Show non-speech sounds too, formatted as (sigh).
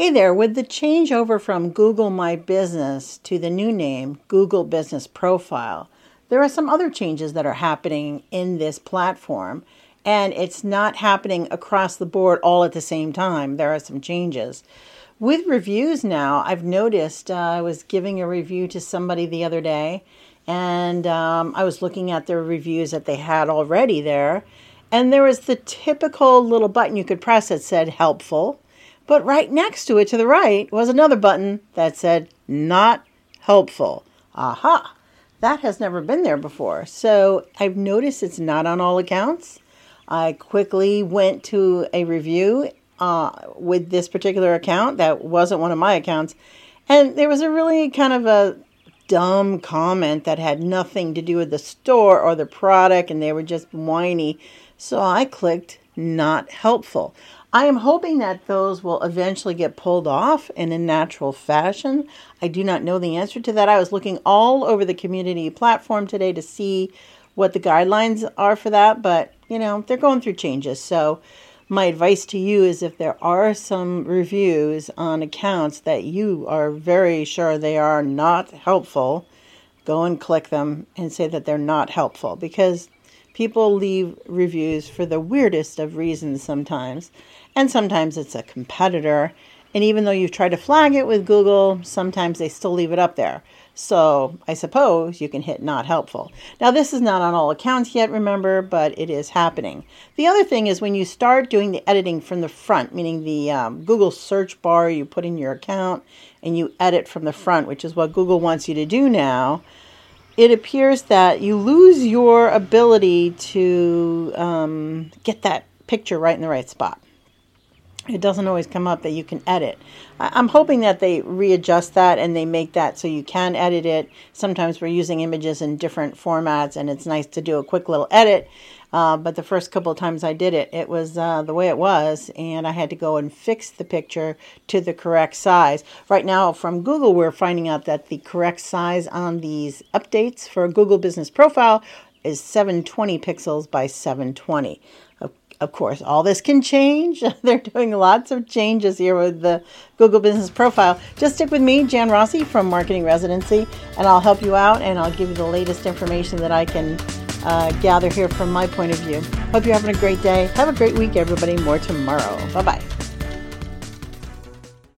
Hey there, with the changeover from Google My Business to the new name, Google Business Profile, there are some other changes that are happening in this platform, and it's not happening across the board all at the same time. There are some changes. With reviews now, I've noticed uh, I was giving a review to somebody the other day, and um, I was looking at their reviews that they had already there, and there was the typical little button you could press that said helpful but right next to it to the right was another button that said not helpful. Aha! That has never been there before. So I've noticed it's not on all accounts. I quickly went to a review uh, with this particular account that wasn't one of my accounts. And there was a really kind of a dumb comment that had nothing to do with the store or the product, and they were just whiny. So I clicked not helpful. I am hoping that those will eventually get pulled off in a natural fashion. I do not know the answer to that. I was looking all over the community platform today to see what the guidelines are for that, but you know, they're going through changes. So, my advice to you is if there are some reviews on accounts that you are very sure they are not helpful, go and click them and say that they're not helpful because people leave reviews for the weirdest of reasons sometimes. And sometimes it's a competitor. And even though you've tried to flag it with Google, sometimes they still leave it up there. So I suppose you can hit not helpful. Now, this is not on all accounts yet, remember, but it is happening. The other thing is when you start doing the editing from the front, meaning the um, Google search bar, you put in your account and you edit from the front, which is what Google wants you to do now. It appears that you lose your ability to um, get that picture right in the right spot it doesn't always come up that you can edit. I'm hoping that they readjust that and they make that so you can edit it. Sometimes we're using images in different formats and it's nice to do a quick little edit. Uh, but the first couple of times I did it, it was uh, the way it was, and I had to go and fix the picture to the correct size. Right now, from Google, we're finding out that the correct size on these updates for Google Business Profile is 720 pixels by 720 of course, all this can change. (laughs) They're doing lots of changes here with the Google Business Profile. Just stick with me, Jan Rossi from Marketing Residency, and I'll help you out and I'll give you the latest information that I can uh, gather here from my point of view. Hope you're having a great day. Have a great week, everybody. More tomorrow. Bye bye.